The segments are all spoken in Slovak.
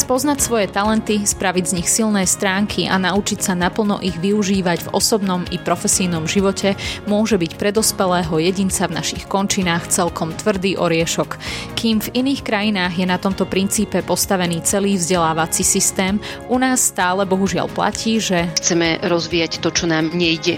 Spoznať svoje talenty, spraviť z nich silné stránky a naučiť sa naplno ich využívať v osobnom i profesijnom živote môže byť pre dospelého jedinca v našich končinách celkom tvrdý oriešok. Kým v iných krajinách je na tomto princípe postavený celý vzdelávací systém, u nás stále bohužiaľ platí, že chceme rozvíjať to, čo nám nejde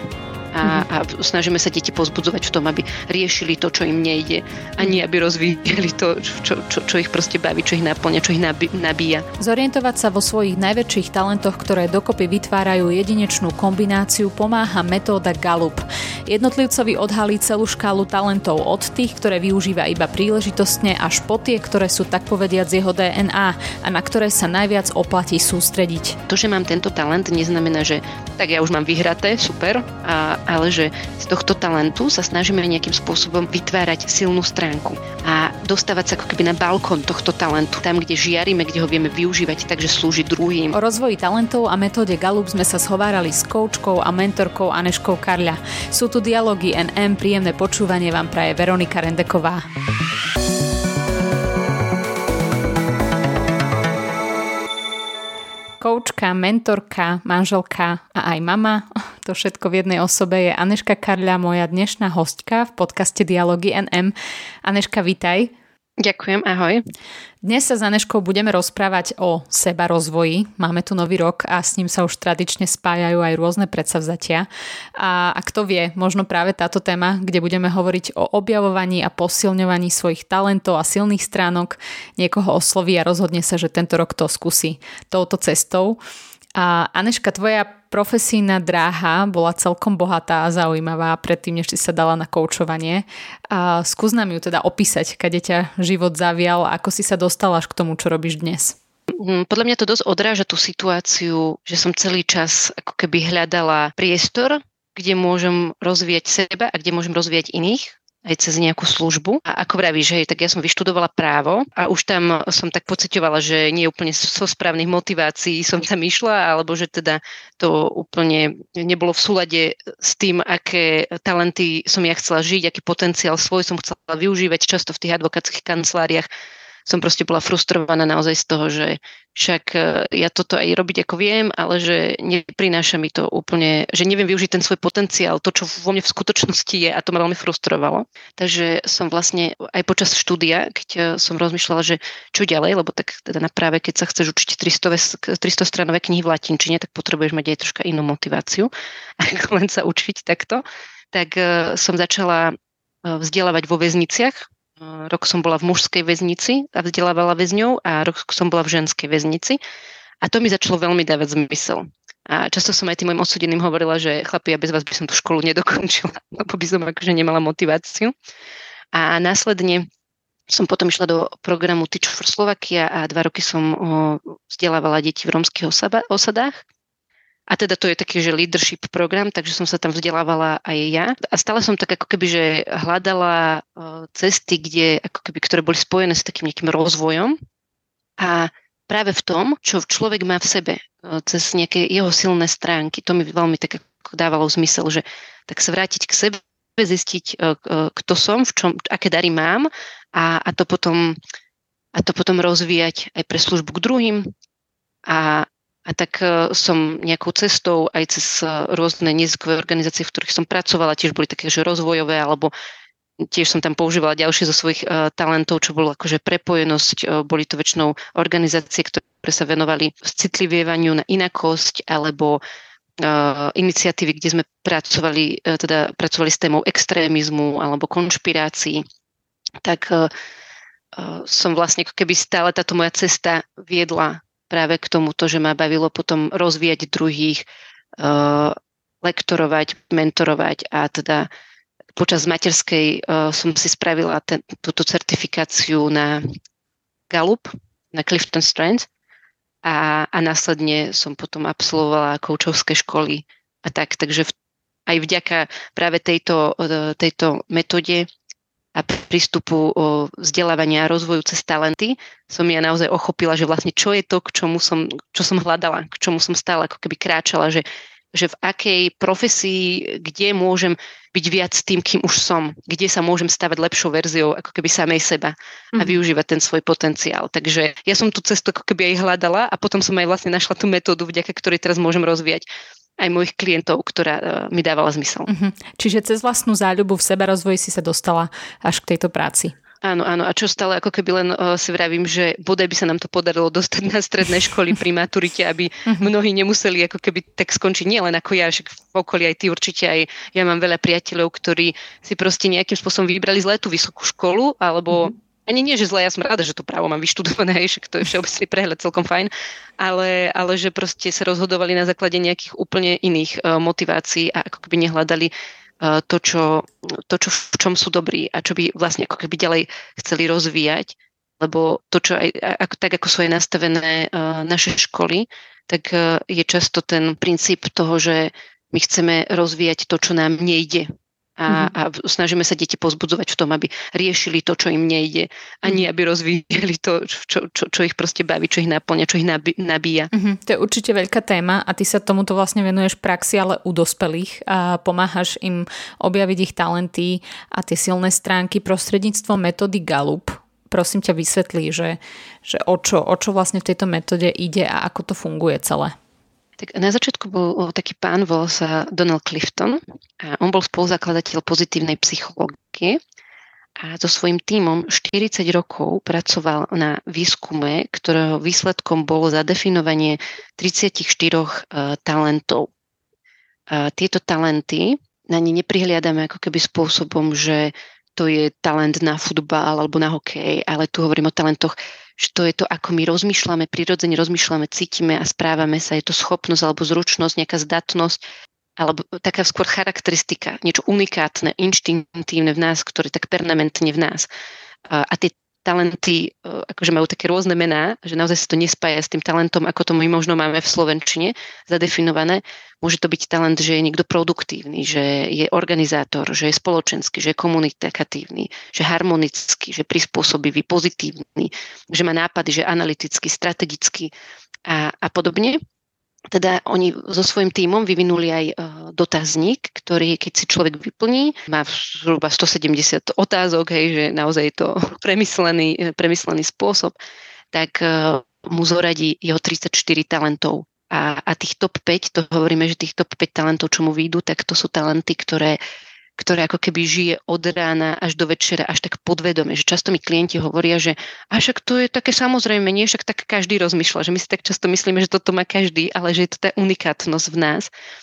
a, a snažíme sa deti pozbudzovať v tom, aby riešili to, čo im nejde a nie aby rozvíjali to, čo, čo, čo ich proste baví, čo ich naplňa, čo ich nabíja. Zorientovať sa vo svojich najväčších talentoch, ktoré dokopy vytvárajú jedinečnú kombináciu, pomáha metóda Galup. Jednotlivcovi odhalí celú škálu talentov od tých, ktoré využíva iba príležitostne, až po tie, ktoré sú tak povediať z jeho DNA a na ktoré sa najviac oplatí sústrediť. To, že mám tento talent, neznamená, že tak ja už mám vyhraté, super, a, ale že z tohto talentu sa snažíme nejakým spôsobom vytvárať silnú stránku a dostávať sa ako keby na balkón tohto talentu, tam, kde žiarime, kde ho vieme využívať, takže slúži druhým. O rozvoji talentov a metóde Galup sme sa schovárali s koučkou a mentorkou Aneškou Karľa. Sú tu dialógy NM, príjemné počúvanie vám praje Veronika Rendeková. koučka, mentorka, manželka a aj mama. To všetko v jednej osobe je Aneška Karľa, moja dnešná hostka v podcaste Dialógy NM. Aneška, vítaj. Ďakujem, ahoj. Dnes sa s Aneškou budeme rozprávať o seba rozvoji. Máme tu nový rok a s ním sa už tradične spájajú aj rôzne predsavzatia. A, a kto vie, možno práve táto téma, kde budeme hovoriť o objavovaní a posilňovaní svojich talentov a silných stránok, niekoho osloví a rozhodne sa, že tento rok to skúsi touto cestou. A Aneška, tvoja profesijná dráha bola celkom bohatá a zaujímavá predtým, než si sa dala na koučovanie. A skús nám ju teda opísať, kade ťa život zavial, ako si sa dostala až k tomu, čo robíš dnes. Mm, podľa mňa to dosť odráža tú situáciu, že som celý čas ako keby hľadala priestor, kde môžem rozvíjať seba a kde môžem rozvíjať iných aj cez nejakú službu. A ako vravíš, hej, tak ja som vyštudovala právo a už tam som tak pocitovala, že nie úplne so správnych motivácií som tam išla, alebo že teda to úplne nebolo v súlade s tým, aké talenty som ja chcela žiť, aký potenciál svoj som chcela využívať často v tých advokátskych kanceláriách som proste bola frustrovaná naozaj z toho, že však e, ja toto aj robiť ako viem, ale že neprináša mi to úplne, že neviem využiť ten svoj potenciál, to, čo vo mne v skutočnosti je a to ma veľmi frustrovalo. Takže som vlastne aj počas štúdia, keď e, som rozmýšľala, že čo ďalej, lebo tak teda na práve keď sa chceš učiť 300, 300 stranové knihy v latinčine, tak potrebuješ mať aj troška inú motiváciu, ako len sa učiť takto. Tak e, som začala vzdelávať vo väzniciach, Rok som bola v mužskej väznici a vzdelávala väzňov a rok som bola v ženskej väznici. A to mi začalo veľmi dávať zmysel. A často som aj tým mojim odsudeným hovorila, že chlapi, ja bez vás by som tú školu nedokončila, lebo by som akože nemala motiváciu. A následne som potom išla do programu Teach for Slovakia a dva roky som vzdelávala deti v rómskych osadách. A teda to je taký, že leadership program, takže som sa tam vzdelávala aj ja. A stále som tak ako keby, že hľadala e, cesty, kde, ako keby, ktoré boli spojené s takým nejakým rozvojom. A práve v tom, čo človek má v sebe, e, cez nejaké jeho silné stránky, to mi veľmi tak dávalo zmysel, že tak sa vrátiť k sebe, zistiť, e, kto som, v čom, aké dary mám a, a, to potom, a to potom rozvíjať aj pre službu k druhým a, a tak e, som nejakou cestou aj cez e, rôzne neziskové organizácie, v ktorých som pracovala, tiež boli také, že rozvojové, alebo tiež som tam používala ďalšie zo svojich uh, talentov, čo bolo akože prepojenosť. Boli to väčšinou organizácie, ktoré sa venovali citlivievaniu na inakosť alebo iniciatívy, kde sme pracovali, teda pracovali s témou extrémizmu alebo konšpirácií. Tak som vlastne ako keby stále táto moja cesta viedla práve k tomuto, že ma bavilo potom rozvíjať druhých, uh, lektorovať, mentorovať a teda počas materskej uh, som si spravila ten, túto certifikáciu na Gallup, na Clifton Strand a, a následne som potom absolvovala koučovské školy a tak, takže v, aj vďaka práve tejto, tejto metóde a prístupu o vzdelávania a rozvoju cez talenty som ja naozaj ochopila, že vlastne čo je to, k čomu som, čo som hľadala, k čomu som stále ako keby kráčala, že že v akej profesii, kde môžem byť viac tým, kým už som, kde sa môžem stavať lepšou verziou ako keby samej seba a mm. využívať ten svoj potenciál. Takže ja som tú cestu ako keby aj hľadala a potom som aj vlastne našla tú metódu, vďaka ktorej teraz môžem rozvíjať aj mojich klientov, ktorá uh, mi dávala zmysel. Mm-hmm. Čiže cez vlastnú záľubu v seba rozvoji si sa dostala až k tejto práci. Áno, áno. A čo stále ako keby len uh, si vravím, že bodaj by sa nám to podarilo dostať na stredné školy pri maturite, aby mhm. mnohí nemuseli ako keby tak skončiť nielen ako ja, že v okolí aj ty určite aj ja mám veľa priateľov, ktorí si proste nejakým spôsobom vybrali zle tú vysokú školu, alebo mm-hmm. ani nie, že zle, ja som rada, že to právo mám vyštudované, že to je všeobecný prehľad celkom fajn, ale, ale že proste sa rozhodovali na základe nejakých úplne iných uh, motivácií a ako keby nehľadali E, to, čo, to čo, v čom sú dobrí a čo by vlastne ako keby ďalej chceli rozvíjať, lebo to, čo aj, ako, tak ako sú aj nastavené uh, naše školy, tak uh, je často ten princíp toho, že my chceme rozvíjať to, čo nám nejde a, mm-hmm. a snažíme sa deti pozbudzovať v tom, aby riešili to, čo im nejde a nie, mhm. aby rozvíjali to, čo, čo, čo ich proste baví, čo ich naplňa, čo ich nabíja. Mm-hmm. To je určite veľká téma a ty sa tomuto vlastne venuješ praxi, ale u dospelých a pomáhaš im objaviť ich talenty a tie silné stránky prostredníctvom metódy Galup. Prosím ťa vysvetlí, že, že o, čo, o čo vlastne v tejto metóde ide a ako to funguje celé. Tak na začiatku bol taký pán, volal sa Donald Clifton a on bol spoluzakladateľ pozitívnej psychológie a so svojím tímom 40 rokov pracoval na výskume, ktorého výsledkom bolo zadefinovanie 34 uh, talentov. Uh, tieto talenty na ne neprihliadame ako keby spôsobom, že to je talent na futbal alebo na hokej, ale tu hovorím o talentoch že to je to, ako my rozmýšľame, prirodzene rozmýšľame, cítime a správame sa. Je to schopnosť alebo zručnosť, nejaká zdatnosť, alebo taká skôr charakteristika, niečo unikátne, inštinktívne v nás, ktoré tak permanentne v nás. A tie talenty e, akože majú také rôzne mená, že naozaj sa to nespája s tým talentom, ako to my možno máme v Slovenčine zadefinované. Môže to byť talent, že je niekto produktívny, že je organizátor, že je spoločenský, že je komunikatívny, že harmonický, že prispôsobivý, pozitívny, že má nápady, že analytický, strategický a, a podobne teda oni so svojím tímom vyvinuli aj e, dotazník, ktorý keď si človek vyplní, má zhruba 170 otázok, hej, že naozaj je to premyslený, e, premyslený spôsob, tak e, mu zoradí jeho 34 talentov. A, a tých top 5, to hovoríme, že tých top 5 talentov, čo mu výjdu, tak to sú talenty, ktoré ktoré ako keby žije od rána až do večera, až tak podvedome. Že často mi klienti hovoria, že a však to je také samozrejme, nie však tak každý rozmýšľa, že my si tak často myslíme, že toto má každý, ale že je to tá unikátnosť v nás.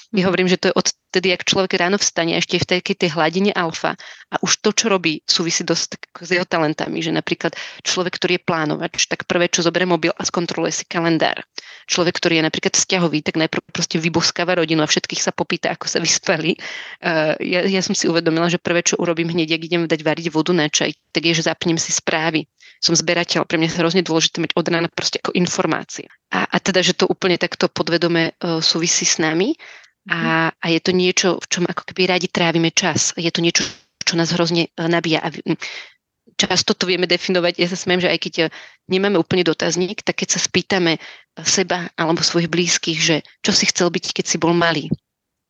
Ja mhm. hovorím, že to je od tedy, ak človek ráno vstane, ešte v tej, tej hladine alfa a už to, čo robí, súvisí dosť s jeho talentami, že napríklad človek, ktorý je plánovač, tak prvé, čo zoberie mobil a skontroluje si kalendár. Človek, ktorý je napríklad vzťahový, tak najprv proste vyboskáva rodinu a všetkých sa popýta, ako sa vyspali. Uh, ja, ja som si uvedomila, že prvé, čo urobím hneď, ak idem dať variť vodu na čaj, tak je, že zapnem si správy som zberateľ, pre mňa sa hrozne dôležité mať od rána proste ako informácie. A, a teda, že to úplne takto podvedome uh, súvisí s nami a, a je to niečo, v čom ako keby radi trávime čas. Je to niečo, čo nás hrozne e, nabíja. A často to vieme definovať. Ja sa smiem, že aj keď e, nemáme úplne dotazník, tak keď sa spýtame e, seba alebo svojich blízkych, že čo si chcel byť, keď si bol malý.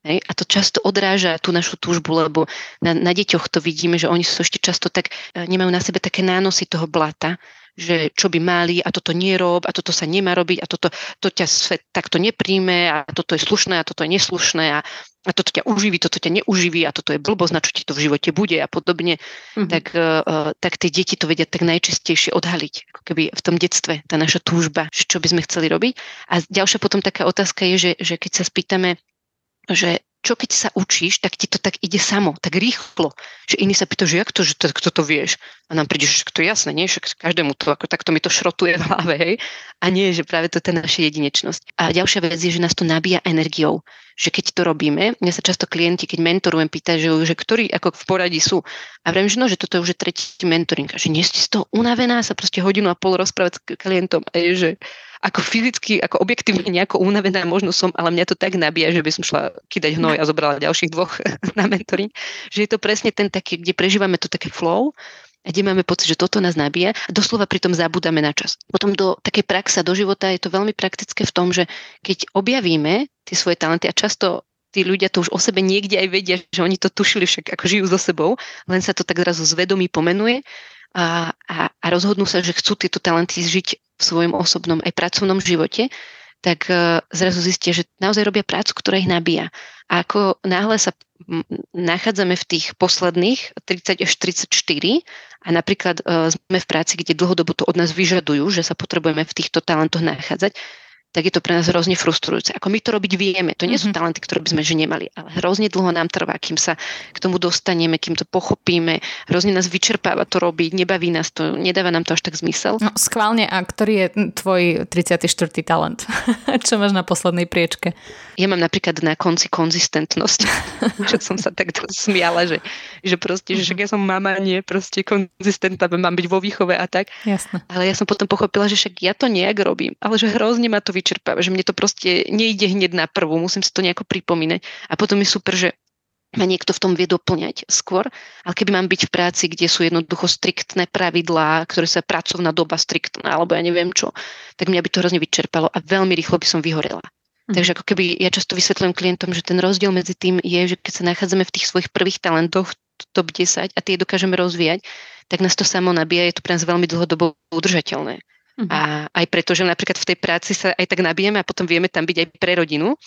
Hej? A to často odráža tú našu túžbu, lebo na, na deťoch to vidíme, že oni sú ešte často tak, nemajú na sebe také nánosy toho blata, že čo by mali a toto nerob a toto sa nemá robiť a toto to ťa svet takto nepríjme a toto je slušné a toto je neslušné a, a toto ťa uživí, toto ťa neuživí a toto je blbosť, na čo ti to v živote bude a podobne, mm-hmm. tak, uh, tak tie deti to vedia tak najčastejšie odhaliť, ako keby v tom detstve, tá naša túžba, že čo by sme chceli robiť. A ďalšia potom taká otázka je, že, že keď sa spýtame, že čo keď sa učíš, tak ti to tak ide samo, tak rýchlo. Že iný sa pýta, že jak to, že to, kto to vieš? A nám príde, že to je jasné, nie? Však každému to, ako takto mi to šrotuje v hlave, hej? A nie, že práve to je naša jedinečnosť. A ďalšia vec je, že nás to nabíja energiou. Že keď to robíme, mňa sa často klienti, keď mentorujem, pýtajú, že, že ktorí ako v poradí sú. A viem, že no, že toto je už tretí mentoring. A že nie ste z toho unavená sa proste hodinu a pol rozprávať s klientom. A je, že ako fyzicky, ako objektívne nejako unavená možno som, ale mňa to tak nabíja, že by som šla kydať hnoj a zobrala ďalších dvoch na mentoring. Že je to presne ten taký, kde prežívame to také flow, a kde máme pocit, že toto nás nabíja a doslova pritom zabúdame na čas. Potom do takej praxa, do života je to veľmi praktické v tom, že keď objavíme tie svoje talenty a často tí ľudia to už o sebe niekde aj vedia, že oni to tušili však, ako žijú so sebou, len sa to tak zrazu zvedomí pomenuje a, a, a rozhodnú sa, že chcú tieto talenty žiť v svojom osobnom aj pracovnom živote, tak uh, zrazu zistia, že naozaj robia prácu, ktorá ich nabíja. A ako náhle sa nachádzame v tých posledných 30 až 34 a napríklad uh, sme v práci, kde dlhodobo to od nás vyžadujú, že sa potrebujeme v týchto talentoch nachádzať, tak je to pre nás hrozne frustrujúce. Ako my to robiť vieme, to nie sú mhm. talenty, ktoré by sme že nemali, ale hrozne dlho nám trvá, kým sa k tomu dostaneme, kým to pochopíme, hrozne nás vyčerpáva to robiť, nebaví nás to, nedáva nám to až tak zmysel. No schválne, a ktorý je tvoj 34. talent? Čo máš na poslednej priečke? Ja mám napríklad na konci konzistentnosť, že som sa tak smiala, že, že proste, že však ja som mama, nie proste konzistentná, mám byť vo výchove a tak. Jasne. Ale ja som potom pochopila, že však ja to nejak robím, ale že hrozne ma to vyčerpáva, že mne to proste nejde hneď na prvú, musím si to nejako pripomínať. A potom je super, že ma niekto v tom vie doplňať skôr. Ale keby mám byť v práci, kde sú jednoducho striktné pravidlá, ktoré sa pracovná doba striktná, alebo ja neviem čo, tak mňa by to hrozne vyčerpalo a veľmi rýchlo by som vyhorela. Mm. Takže ako keby ja často vysvetľujem klientom, že ten rozdiel medzi tým je, že keď sa nachádzame v tých svojich prvých talentoch, top 10 a tie dokážeme rozvíjať, tak nás to samo nabíja, je to pre nás veľmi dlhodobo udržateľné. Uh-huh. A aj preto, že napríklad v tej práci sa aj tak nabijeme a potom vieme tam byť aj pre rodinu.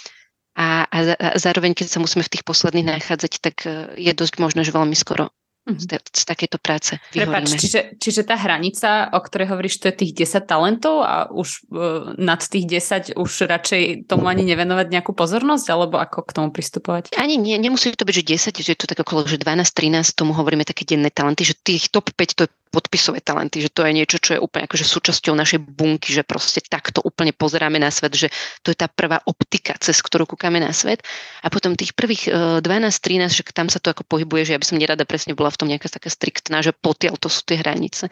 A, a, a zároveň, keď sa musíme v tých posledných nachádzať, tak e, je dosť možné, že veľmi skoro mhm. z, z takéto práce Prepač, čiže, čiže tá hranica, o ktorej hovoríš, to je tých 10 talentov a už uh, nad tých 10 už radšej tomu ani nevenovať nejakú pozornosť, alebo ako k tomu pristupovať? Ani nie, nemusí to byť, že 10, že je to tak okolo, že 12-13, tomu hovoríme také denné talenty, že tých top 5 to je podpisové talenty, že to je niečo, čo je úplne akože súčasťou našej bunky, že proste takto úplne pozeráme na svet, že to je tá prvá optika, cez ktorú kúkame na svet. A potom tých prvých 12-13, že tam sa to ako pohybuje, že ja by som nerada presne bola v tom nejaká taká striktná, že potiaľ to sú tie hranice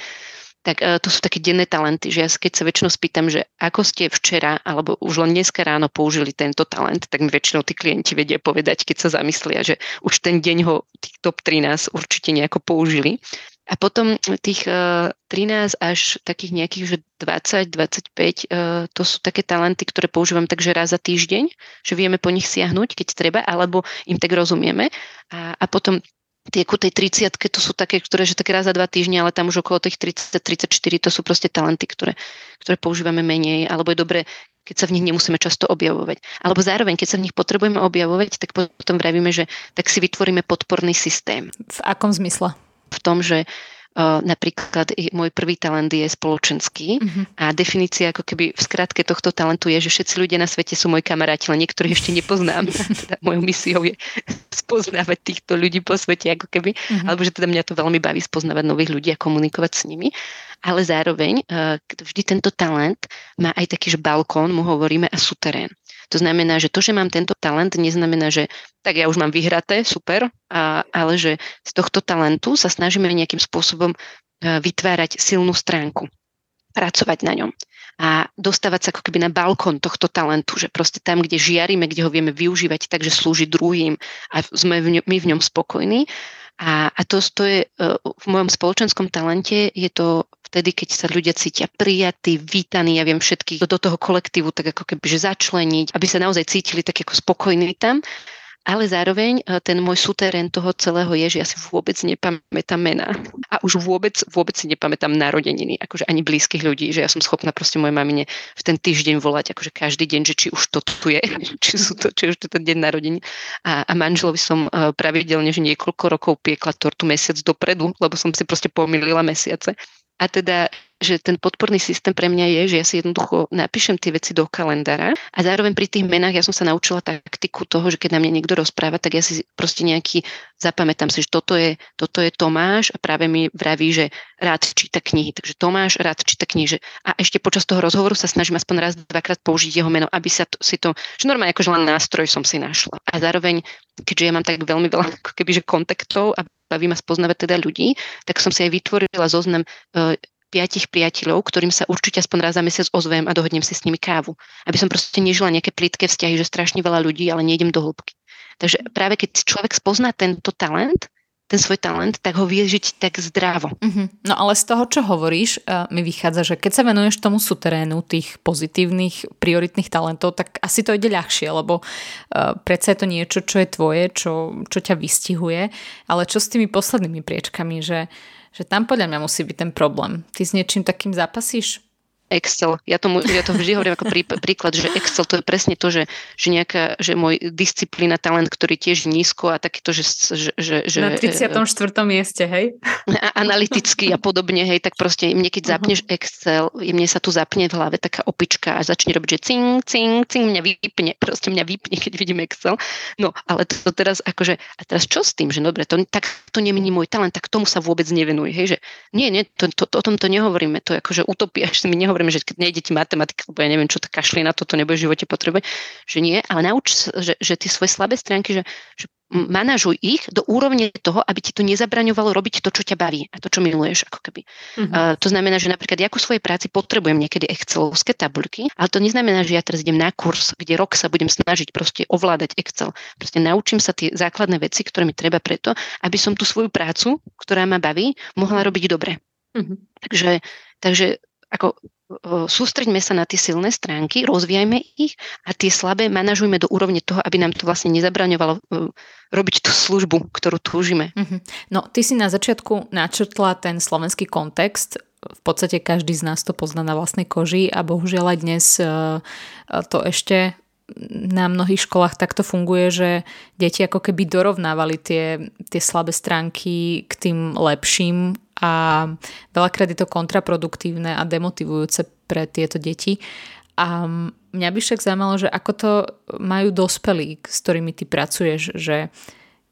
tak to sú také denné talenty, že ja keď sa väčšinou spýtam, že ako ste včera alebo už len dneska ráno použili tento talent, tak mi väčšinou tí klienti vedia povedať, keď sa zamyslia, že už ten deň ho tých top 13 určite nejako použili. A potom tých 13 e, až takých nejakých, že 20, 25, e, to sú také talenty, ktoré používam takže raz za týždeň, že vieme po nich siahnuť, keď treba, alebo im tak rozumieme. A, a potom tie ku tej 30 to sú také, ktoré že také raz za dva týždne, ale tam už okolo tých 30-34 to sú proste talenty, ktoré, ktoré používame menej, alebo je dobre, keď sa v nich nemusíme často objavovať. Alebo zároveň, keď sa v nich potrebujeme objavovať, tak potom vravíme, že tak si vytvoríme podporný systém. V akom zmysle? V tom, že Uh, napríklad môj prvý talent je spoločenský uh-huh. a definícia ako keby v skratke tohto talentu je, že všetci ľudia na svete sú moji kamaráti, len niektorých ešte nepoznám. teda mojou misiou je spoznávať týchto ľudí po svete ako keby, uh-huh. alebo že teda mňa to veľmi baví spoznávať nových ľudí a komunikovať s nimi. Ale zároveň uh, vždy tento talent má aj taký, že balkón, mu hovoríme, a suterén. To znamená, že to, že mám tento talent, neznamená, že tak ja už mám vyhraté, super, a, ale že z tohto talentu sa snažíme nejakým spôsobom e, vytvárať silnú stránku, pracovať na ňom a dostávať sa ako keby na balkón tohto talentu, že proste tam, kde žiarime, kde ho vieme využívať tak, že slúži druhým a sme v ňom, my v ňom spokojní. A, a to, to je e, v mojom spoločenskom talente je to vtedy, keď sa ľudia cítia prijatí, vítaní, ja viem všetkých do toho kolektívu tak ako keby že začleniť, aby sa naozaj cítili tak ako spokojní tam. Ale zároveň e, ten môj súterén toho celého je, že ja si vôbec nepamätám mená. A už vôbec, vôbec si nepamätám narodeniny, akože ani blízkych ľudí, že ja som schopná proste mojej mamine v ten týždeň volať, akože každý deň, že či už to tu je, či, sú to, či už to ten deň narodení. A, a manželovi som e, pravidelne, že niekoľko rokov piekla tortu mesiac dopredu, lebo som si proste pomýlila mesiace. A teda, že ten podporný systém pre mňa je, že ja si jednoducho napíšem tie veci do kalendára a zároveň pri tých menách ja som sa naučila taktiku toho, že keď na mňa niekto rozpráva, tak ja si proste nejaký zapamätám si, že toto je, toto je Tomáš a práve mi vraví, že rád číta knihy. Takže Tomáš rád číta knihy. A ešte počas toho rozhovoru sa snažím aspoň raz, dvakrát použiť jeho meno, aby sa to, si to, že normálne akože len nástroj som si našla. A zároveň, keďže ja mám tak veľmi veľa kebyže kontaktov a baví ma spoznávať teda ľudí, tak som si aj vytvorila zoznam e, piatich priateľov, ktorým sa určite aspoň raz za mesiac ozvem a dohodnem si s nimi kávu. Aby som proste nežila nejaké plitké vzťahy, že strašne veľa ľudí, ale nejdem do hĺbky. Takže práve keď človek spozná tento talent, ten svoj talent, tak ho vie žiť tak zdravo. Uh-huh. No ale z toho, čo hovoríš, uh, mi vychádza, že keď sa venuješ tomu suterénu tých pozitívnych, prioritných talentov, tak asi to ide ľahšie, lebo uh, predsa je to niečo, čo je tvoje, čo, čo ťa vystihuje. Ale čo s tými poslednými priečkami, že, že tam podľa mňa musí byť ten problém. Ty s niečím takým zápasíš? Excel. Ja, tomu, ja to vždy hovorím ako prí, príklad, že Excel to je presne to, že, že, nejaká, že môj disciplína, talent, ktorý tiež nízko a takéto, že... že, že Na 34. mieste, hej? Analyticky a podobne, hej, tak proste mne keď zapneš uh-huh. Excel, mne sa tu zapne v hlave taká opička a začne robiť, že cing, cing, cing, mňa vypne, proste mňa vypne, keď vidím Excel. No, ale to, to teraz akože, a teraz čo s tým, že dobre, to, tak to nemení môj talent, tak tomu sa vôbec nevenuje, hej, že nie, nie, to, to, to, o tom to nehovoríme, to je akože utopia, že mi nehovoríme, že keď nejde ti matematika, lebo ja neviem, čo to kašli na to, to nebude v živote potrebovať, že nie, ale nauč sa, že, že tie svoje slabé stránky, že, že manažuj ich do úrovne toho, aby ti to nezabraňovalo robiť to, čo ťa baví a to, čo miluješ. Ako keby. Uh-huh. Uh, to znamená, že napríklad ja ku svojej práci potrebujem niekedy Excelovské tabuľky, ale to neznamená, že ja teraz idem na kurz, kde rok sa budem snažiť proste ovládať Excel. Proste naučím sa tie základné veci, ktoré mi treba preto, aby som tú svoju prácu, ktorá ma baví, mohla robiť dobre. Uh-huh. Takže, takže ako sústreďme sa na tie silné stránky, rozvíjajme ich a tie slabé manažujme do úrovne toho, aby nám to vlastne nezabraňovalo robiť tú službu, ktorú túžime. Mm-hmm. No, ty si na začiatku načrtla ten slovenský kontext. V podstate každý z nás to pozná na vlastnej koži a bohužiaľ aj dnes to ešte na mnohých školách takto funguje, že deti ako keby dorovnávali tie, tie slabé stránky k tým lepším a veľakrát je to kontraproduktívne a demotivujúce pre tieto deti. A mňa by však zaujímalo, že ako to majú dospelí, s ktorými ty pracuješ, že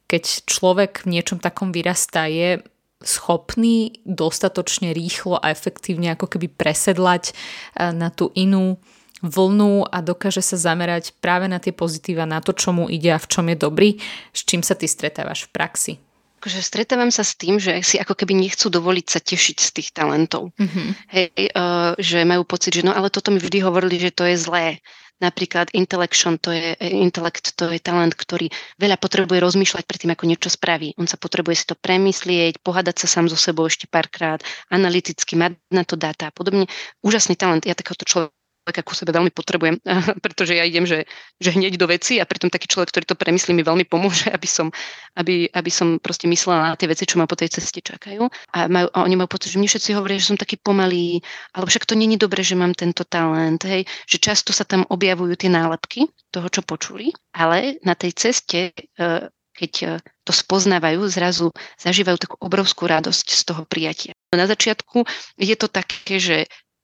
keď človek v niečom takom vyrastá, je schopný dostatočne rýchlo a efektívne ako keby presedlať eh, na tú inú vlnu a dokáže sa zamerať práve na tie pozitíva, na to, čo mu ide a v čom je dobrý. S čím sa ty stretávaš v praxi? Akože stretávam sa s tým, že si ako keby nechcú dovoliť sa tešiť z tých talentov. Mm-hmm. Hej, uh, že majú pocit, že no ale toto mi vždy hovorili, že to je zlé. Napríklad intellection, to je, intelekt, to je talent, ktorý veľa potrebuje rozmýšľať predtým, ako niečo spraví. On sa potrebuje si to premyslieť, pohádať sa sám so sebou ešte párkrát, analyticky mať na to dáta a podobne. Úžasný talent. Ja takéhoto človeka človeka ku sebe veľmi potrebujem, pretože ja idem, že, že hneď do veci a pritom taký človek, ktorý to premyslí, mi veľmi pomôže, aby som, aby, aby som proste myslela na tie veci, čo ma po tej ceste čakajú. A, majú, a oni majú pocit, že mne všetci hovoria, že som taký pomalý, alebo však to není dobre, že mám tento talent, hej, že často sa tam objavujú tie nálepky toho, čo počuli, ale na tej ceste e, keď e, to spoznávajú, zrazu zažívajú takú obrovskú radosť z toho prijatia. Na začiatku je to také, že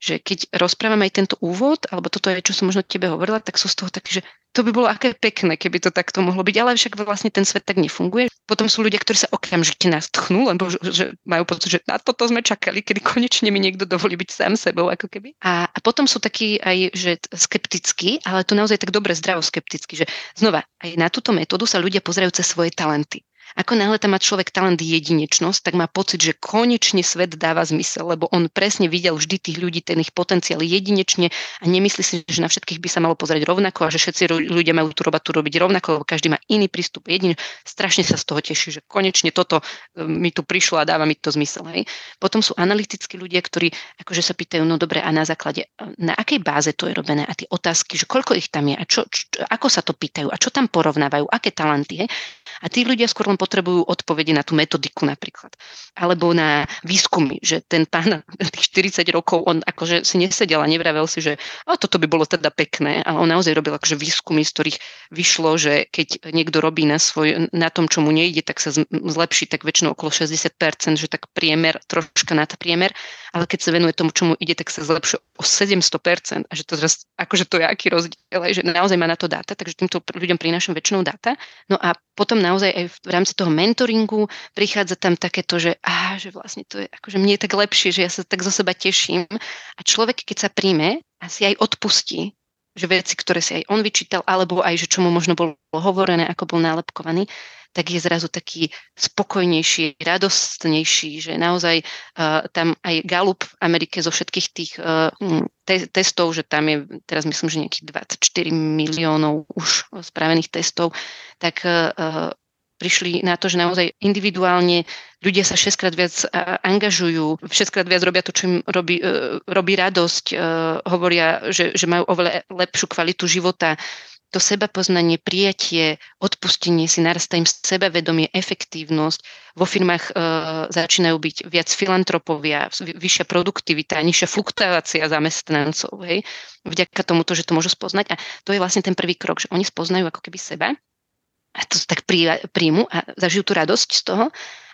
že keď rozprávam aj tento úvod, alebo toto je, čo som možno tebe hovorila, tak sú z toho také, že to by bolo aké pekné, keby to takto mohlo byť, ale však vlastne ten svet tak nefunguje. Potom sú ľudia, ktorí sa okamžite tchnú, lebo že, majú pocit, že na toto sme čakali, kedy konečne mi niekto dovolí byť sám sebou, ako keby. A, a potom sú takí aj, že skeptickí, ale to naozaj tak dobre zdravo skeptický, že znova, aj na túto metódu sa ľudia pozerajú cez svoje talenty. Ako náhle tam má človek talent jedinečnosť, tak má pocit, že konečne svet dáva zmysel, lebo on presne videl vždy tých ľudí, ten ich potenciál jedinečne a nemyslí si, že na všetkých by sa malo pozrieť rovnako a že všetci ľudia majú tú robatu robiť rovnako, lebo každý má iný prístup. Jedine strašne sa z toho teší, že konečne toto e, mi tu prišlo a dáva mi to zmysel. Hej. Potom sú analytickí ľudia, ktorí akože sa pýtajú, no dobre, a na základe, na akej báze to je robené a tie otázky, že koľko ich tam je a čo, čo, ako sa to pýtajú a čo tam porovnávajú, aké talenty. Hej. A tí ľudia skôr len potrebujú odpovede na tú metodiku napríklad. Alebo na výskumy, že ten pán tých 40 rokov, on akože si nesedel a nevravel si, že a toto by bolo teda pekné, ale on naozaj robil akože výskumy, z ktorých vyšlo, že keď niekto robí na, svoj, na tom, čo mu nejde, tak sa zlepší tak väčšinou okolo 60%, že tak priemer, troška nad priemer, ale keď sa venuje tomu, čo mu ide, tak sa zlepšuje o 700%. A že to zase, akože to je aký rozdiel, že naozaj má na to dáta, takže týmto ľuďom prinášam väčšinou dáta. No a potom naozaj aj v rámci toho mentoringu prichádza tam takéto, že, á, že vlastne to je, akože mne je tak lepšie, že ja sa tak zo seba teším. A človek, keď sa príjme a si aj odpustí, že veci, ktoré si aj on vyčítal, alebo aj, že čo mu možno bolo hovorené, ako bol nálepkovaný, tak je zrazu taký spokojnejší, radostnejší, že naozaj uh, tam aj Gallup v Amerike zo všetkých tých uh, te- testov, že tam je teraz myslím, že nejakých 24 miliónov už spravených testov, tak uh, prišli na to, že naozaj individuálne ľudia sa šestkrát viac angažujú, šestkrát viac robia to, čo im robí, robí radosť, hovoria, že, že majú oveľa lepšiu kvalitu života, to seba poznanie, prijatie, odpustenie si, narastá im sebavedomie, efektívnosť. Vo firmách e, začínajú byť viac filantropovia, vyššia produktivita, nižšia fluktuácia zamestnancov. Hej? Vďaka tomuto, že to môžu spoznať. A to je vlastne ten prvý krok, že oni spoznajú ako keby seba a to tak príjmu a zažijú tú radosť z toho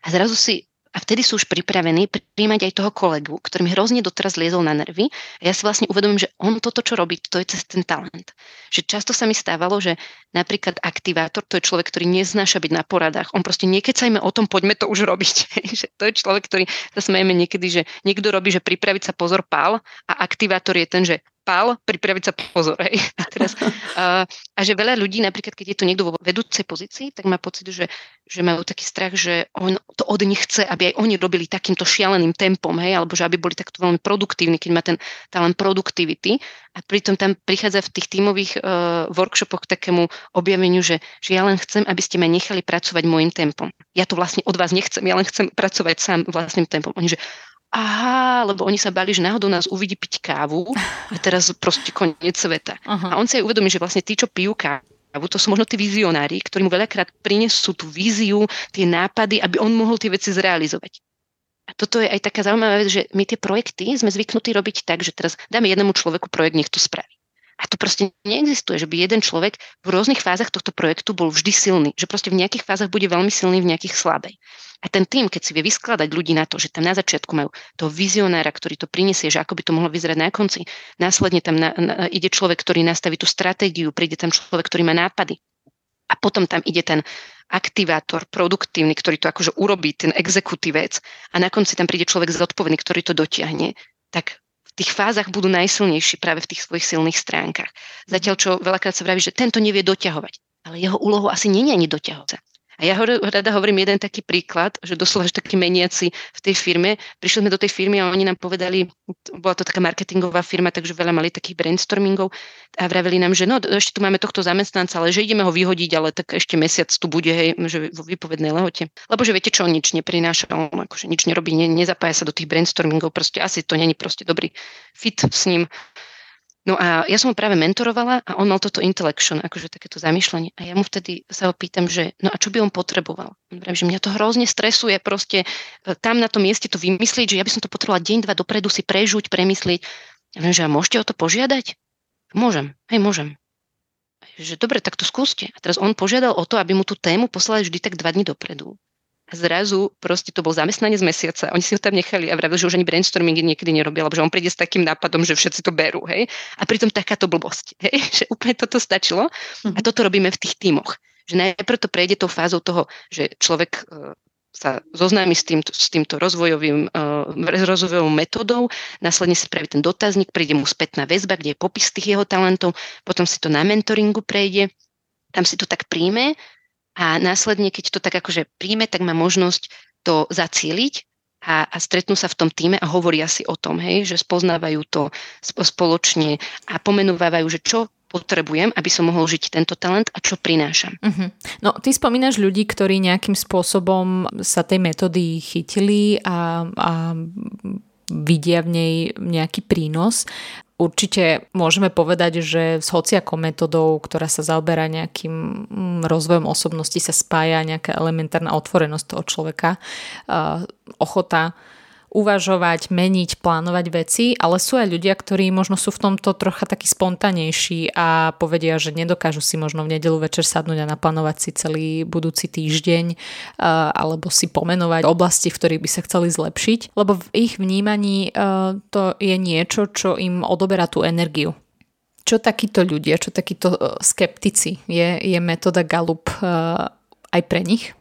a zrazu si a vtedy sú už pripravení príjmať aj toho kolegu, ktorý mi hrozne doteraz liezol na nervy. A ja si vlastne uvedomím, že on toto, čo robí, to je cez ten talent. Že často sa mi stávalo, že napríklad aktivátor, to je človek, ktorý neznáša byť na poradách. On proste niekecajme o tom, poďme to už robiť. že to je človek, ktorý sa smejeme niekedy, že niekto robí, že pripraviť sa pozor pál a aktivátor je ten, že pál, pripraviť sa pozor. Hej. A, teraz, a, a že veľa ľudí, napríklad keď je to niekto vo vedúcej pozícii, tak má pocit, že, že majú taký strach, že on to od nich chce, aby aj oni robili takýmto šialeným tempom, hej, alebo že aby boli takto veľmi produktívni, keď má ten talent produktivity. A pritom tam prichádza v tých tímových uh, workshopoch k takému objaveniu, že, že ja len chcem, aby ste ma nechali pracovať môjim tempom. Ja to vlastne od vás nechcem, ja len chcem pracovať sám vlastným tempom. Oni, že aha, lebo oni sa bali, že náhodou nás uvidí piť kávu a teraz proste koniec sveta. Uh-huh. A on si aj uvedomí, že vlastne tí, čo pijú kávu, to sú možno tí vizionári, ktorí mu veľakrát prinesú tú víziu, tie nápady, aby on mohol tie veci zrealizovať. A toto je aj taká zaujímavá vec, že my tie projekty sme zvyknutí robiť tak, že teraz dáme jednému človeku projekt, nech to spraví. A to proste neexistuje, že by jeden človek v rôznych fázach tohto projektu bol vždy silný. Že proste v nejakých fázach bude veľmi silný, v nejakých slabej. A ten tým, keď si vie vyskladať ľudí na to, že tam na začiatku majú toho vizionára, ktorý to prinesie, že ako by to mohlo vyzerať na konci, následne tam na, na, ide človek, ktorý nastaví tú stratégiu, príde tam človek, ktorý má nápady. A potom tam ide ten aktivátor, produktívny, ktorý to akože urobí, ten exekutívec a na konci tam príde človek zodpovedný, ktorý to dotiahne, tak tých fázach budú najsilnejší práve v tých svojich silných stránkach. Zatiaľ, čo veľakrát sa vraví, že tento nevie doťahovať. Ale jeho úlohou asi je ani doťahovať. A ja rada hovorím jeden taký príklad, že doslova, že taký meniaci v tej firme. Prišli sme do tej firmy a oni nám povedali, bola to taká marketingová firma, takže veľa mali takých brainstormingov a vraveli nám, že no ešte tu máme tohto zamestnanca, ale že ideme ho vyhodiť, ale tak ešte mesiac tu bude, hej, že vo vypovednej lehote. Lebo že viete čo, on nič neprináša, on akože nič nerobí, ne, nezapája sa do tých brainstormingov, proste asi to není proste dobrý fit s ním. No a ja som ho práve mentorovala a on mal toto intellection, akože takéto zamýšľanie. A ja mu vtedy sa ho pýtam, že no a čo by on potreboval? On že mňa to hrozne stresuje proste e, tam na tom mieste to vymyslieť, že ja by som to potrebovala deň, dva dopredu si prežuť, premyslieť. Ja viem, že a môžete o to požiadať? Môžem, hej, môžem. Že dobre, tak to skúste. A teraz on požiadal o to, aby mu tú tému poslali vždy tak dva dní dopredu. Zrazu proste to bol zamestnanec mesiaca. Oni si ho tam nechali a vravili, že už ani brainstorming niekedy nerobil, lebo že on príde s takým nápadom, že všetci to berú. Hej? A pritom takáto blbosť. Hej? Že úplne toto stačilo. A mhm. toto robíme v tých tímoch. Že najprv to prejde tou fázou toho, že človek e, sa zoznámi s týmto, s týmto rozvojovým, uh, rozvojovou metodou, následne si spraví ten dotazník, príde mu spätná väzba, kde je popis tých jeho talentov, potom si to na mentoringu prejde, tam si to tak príjme a následne, keď to tak akože príjme, tak má možnosť to zacieliť a, a stretnú sa v tom týme a hovoria si o tom, hej, že spoznávajú to spoločne a pomenúvajú, že čo potrebujem, aby som mohol žiť tento talent a čo prinášam. Uh-huh. No, ty spomínaš ľudí, ktorí nejakým spôsobom sa tej metódy chytili a, a vidia v nej nejaký prínos. Určite môžeme povedať, že s hociakou metodou, ktorá sa zaoberá nejakým mm, rozvojom osobnosti, sa spája nejaká elementárna otvorenosť toho človeka, ochota uvažovať, meniť, plánovať veci, ale sú aj ľudia, ktorí možno sú v tomto trocha takí spontanejší a povedia, že nedokážu si možno v nedelu večer sadnúť a naplánovať si celý budúci týždeň alebo si pomenovať oblasti, v ktorých by sa chceli zlepšiť, lebo v ich vnímaní to je niečo, čo im odoberá tú energiu. Čo takíto ľudia, čo takíto skeptici, je, je metóda Gallup aj pre nich?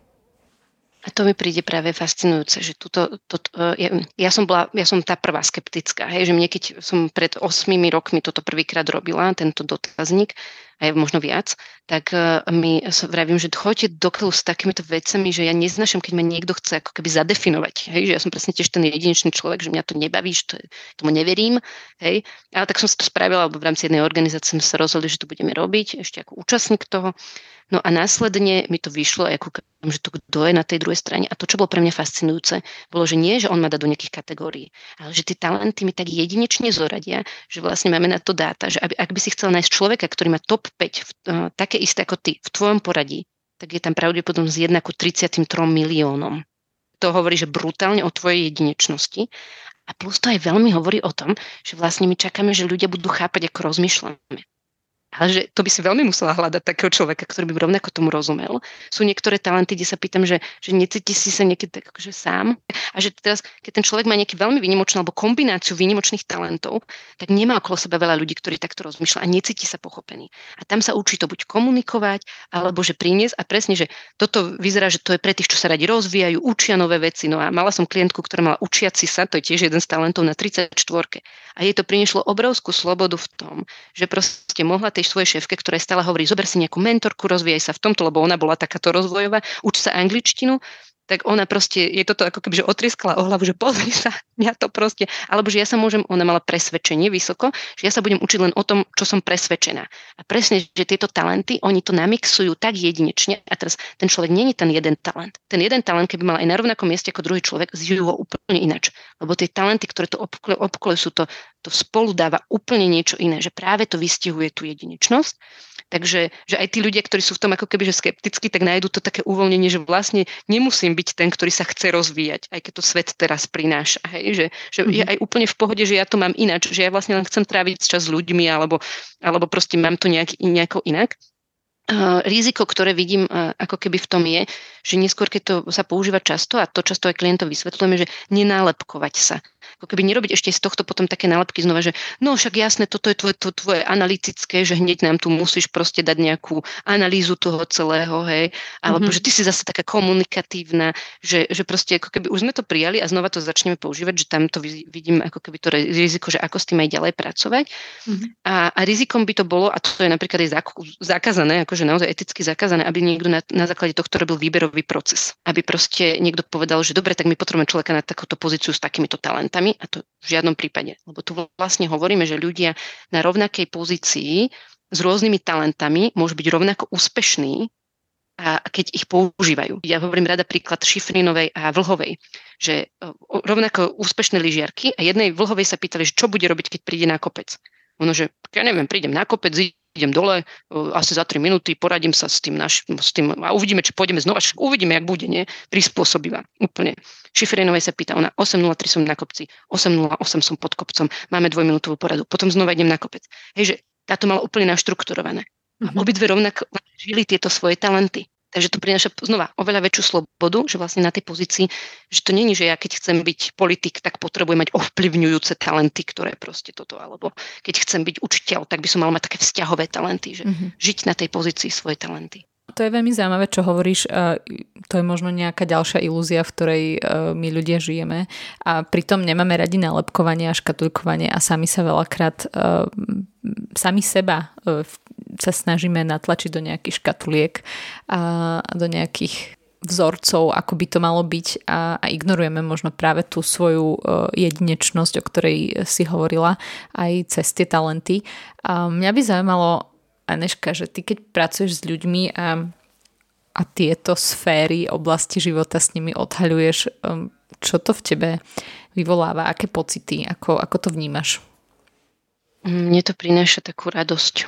A to mi príde práve fascinujúce, že tuto, to, ja, ja, som bola, ja som tá prvá skeptická, hej, že mne keď som pred 8 rokmi toto prvýkrát robila, tento dotazník, aj možno viac, tak my vravím, že choďte do s takýmito vecami, že ja neznašam, keď ma niekto chce ako keby zadefinovať. Hej, že ja som presne tiež ten jedinečný človek, že mňa to nebaví, že to, tomu neverím. Hej. Ale tak som si to spravila, lebo v rámci jednej organizácie sme sa rozhodli, že to budeme robiť ešte ako účastník toho. No a následne mi to vyšlo, ako že to kto je na tej druhej strane. A to, čo bolo pre mňa fascinujúce, bolo, že nie, že on ma dá do nejakých kategórií, ale že tie talenty mi tak jedinečne zoradia, že vlastne máme na to dáta, že aby, ak by si chcel nájsť človeka, ktorý má top 5, v, uh, také isté ako ty, v tvojom poradí, tak je tam pravdepodobnosť 1 ku 33 miliónom. To hovorí, že brutálne o tvojej jedinečnosti. A plus to aj veľmi hovorí o tom, že vlastne my čakáme, že ľudia budú chápať, ako rozmýšľame. Ale že to by si veľmi musela hľadať takého človeka, ktorý by rovnako tomu rozumel. Sú niektoré talenty, kde sa pýtam, že, že necíti si sa niekedy tak akože sám. A že teraz, keď ten človek má nejaký veľmi výnimočný alebo kombináciu výnimočných talentov, tak nemá okolo seba veľa ľudí, ktorí takto rozmýšľa a necíti sa pochopený. A tam sa učí to buď komunikovať, alebo že priniesť. A presne, že toto vyzerá, že to je pre tých, čo sa radi rozvíjajú, učia nové veci. No a mala som klientku, ktorá mala učiaci sa, to je tiež jeden z talentov na 34. A jej to prinieslo obrovskú slobodu v tom, že proste mohla tej svojej šéfke, ktorá stále hovorí, zober si nejakú mentorku, rozvíjaj sa v tomto, lebo ona bola takáto rozvojová, uč sa angličtinu tak ona proste, je toto ako keby, že otrieskala o hlavu, že pozri sa, ja to proste, alebo že ja sa môžem, ona mala presvedčenie vysoko, že ja sa budem učiť len o tom, čo som presvedčená. A presne, že tieto talenty, oni to namixujú tak jedinečne a teraz ten človek není ten jeden talent. Ten jeden talent, keby mal aj na rovnakom mieste ako druhý človek, zžijú ho úplne inač. Lebo tie talenty, ktoré to obkole, sú to, to spolu dáva úplne niečo iné, že práve to vystihuje tú jedinečnosť Takže že aj tí ľudia, ktorí sú v tom ako keby že skeptickí, tak nájdú to také uvoľnenie, že vlastne nemusím byť ten, ktorý sa chce rozvíjať, aj keď to svet teraz prináša. Hej? Že, že mm-hmm. je aj úplne v pohode, že ja to mám ináč, že ja vlastne len chcem tráviť čas s ľuďmi alebo, alebo proste mám to nejak, nejako inak. Riziko, ktoré vidím ako keby v tom je, že neskôr, keď to sa používa často, a to často aj klientom vysvetľujeme, že nenálepkovať sa ako keby nerobiť ešte z tohto potom také nálepky znova, že no však jasné, toto je tvoje, to, tvoje analytické, že hneď nám tu musíš proste dať nejakú analýzu toho celého, hej, alebo mm-hmm. že ty si zase taká komunikatívna, že, že proste ako keby už sme to prijali a znova to začneme používať, že tam to vidím ako keby to riziko, že ako s tým aj ďalej pracovať. Mm-hmm. A, a rizikom by to bolo, a to je napríklad aj zakázané, akože naozaj eticky zakázané, aby niekto na, na základe tohto robil výberový proces. Aby proste niekto povedal, že dobre, tak my potrebujeme človeka na takúto pozíciu s takýmito talentami a to v žiadnom prípade. Lebo tu vlastne hovoríme, že ľudia na rovnakej pozícii s rôznymi talentami môžu byť rovnako úspešní, a keď ich používajú. Ja hovorím rada príklad Šifrinovej a Vlhovej, že rovnako úspešné lyžiarky a jednej Vlhovej sa pýtali, že čo bude robiť, keď príde na kopec. Ono, že ja neviem, prídem na kopec, idem dole, asi za 3 minúty, poradím sa s tým, naš, s tým a uvidíme, či pôjdeme znova, uvidíme, jak bude, nie? Prispôsobivá, úplne. Šifrenovej sa pýta, ona 8.03 som na kopci, 8.08 som pod kopcom, máme dvojminútovú poradu, potom znova idem na kopec. Hej, že táto mala úplne naštrukturované. A mhm. obidve rovnako žili tieto svoje talenty. Takže to prináša znova oveľa väčšiu slobodu, že vlastne na tej pozícii, že to není, že ja keď chcem byť politik, tak potrebujem mať ovplyvňujúce talenty, ktoré proste toto, alebo keď chcem byť učiteľ, tak by som mal mať také vzťahové talenty, že mm-hmm. žiť na tej pozícii svoje talenty. To je veľmi zaujímavé, čo hovoríš. To je možno nejaká ďalšia ilúzia, v ktorej e, my ľudia žijeme. A pritom nemáme radi nalepkovanie a škatulkovanie a sami sa veľakrát e, sami seba e, sa snažíme natlačiť do nejakých škatuliek a do nejakých vzorcov, ako by to malo byť a, a ignorujeme možno práve tú svoju jedinečnosť, o ktorej si hovorila, aj cez tie talenty. A mňa by zaujímalo, Aneška, že ty keď pracuješ s ľuďmi a, a tieto sféry, oblasti života s nimi odhaľuješ, um, čo to v tebe vyvoláva, aké pocity, ako, ako to vnímaš? Mne to prináša takú radosť,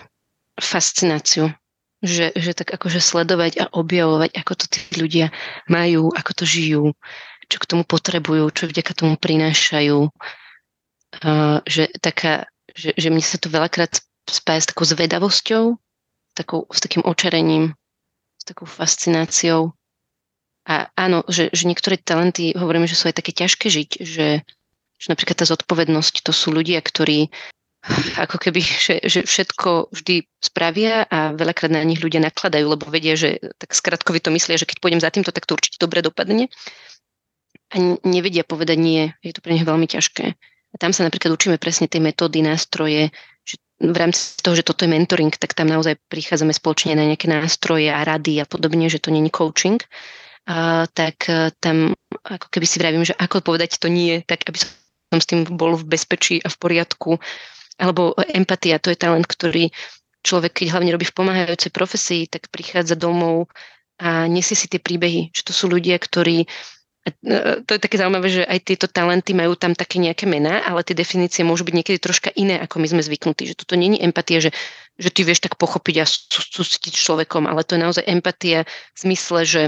fascináciu, že, že tak akože sledovať a objavovať, ako to tí ľudia majú, ako to žijú, čo k tomu potrebujú, čo vďaka tomu prinášajú. Uh, že, taká, že, že mne sa to veľakrát spája s takou zvedavosťou, takou, s takým očarením, s takou fascináciou. A áno, že, že niektoré talenty, hovoríme, že sú aj také ťažké žiť, že, že napríklad tá zodpovednosť, to sú ľudia, ktorí ako keby, že, že všetko vždy spravia a veľakrát na nich ľudia nakladajú, lebo vedia, že tak skratkovi to myslia, že keď pôjdem za týmto, tak to určite dobre dopadne. A nevedia povedať nie, je to pre nich veľmi ťažké. A tam sa napríklad učíme presne tej metódy, nástroje, že v rámci toho, že toto je mentoring, tak tam naozaj prichádzame spoločne na nejaké nástroje a rady a podobne, že to není coaching, a, tak a, tam ako keby si vravím, že ako povedať to nie, tak aby som s tým bol v bezpečí a v poriadku. Alebo empatia, to je talent, ktorý človek, keď hlavne robí v pomáhajúcej profesii, tak prichádza domov a nesie si tie príbehy, že to sú ľudia, ktorí to je také zaujímavé, že aj tieto talenty majú tam také nejaké mená, ale tie definície môžu byť niekedy troška iné, ako my sme zvyknutí. Že toto není empatia, že, že ty vieš tak pochopiť a súcitiť človekom, ale to je naozaj empatia v zmysle, že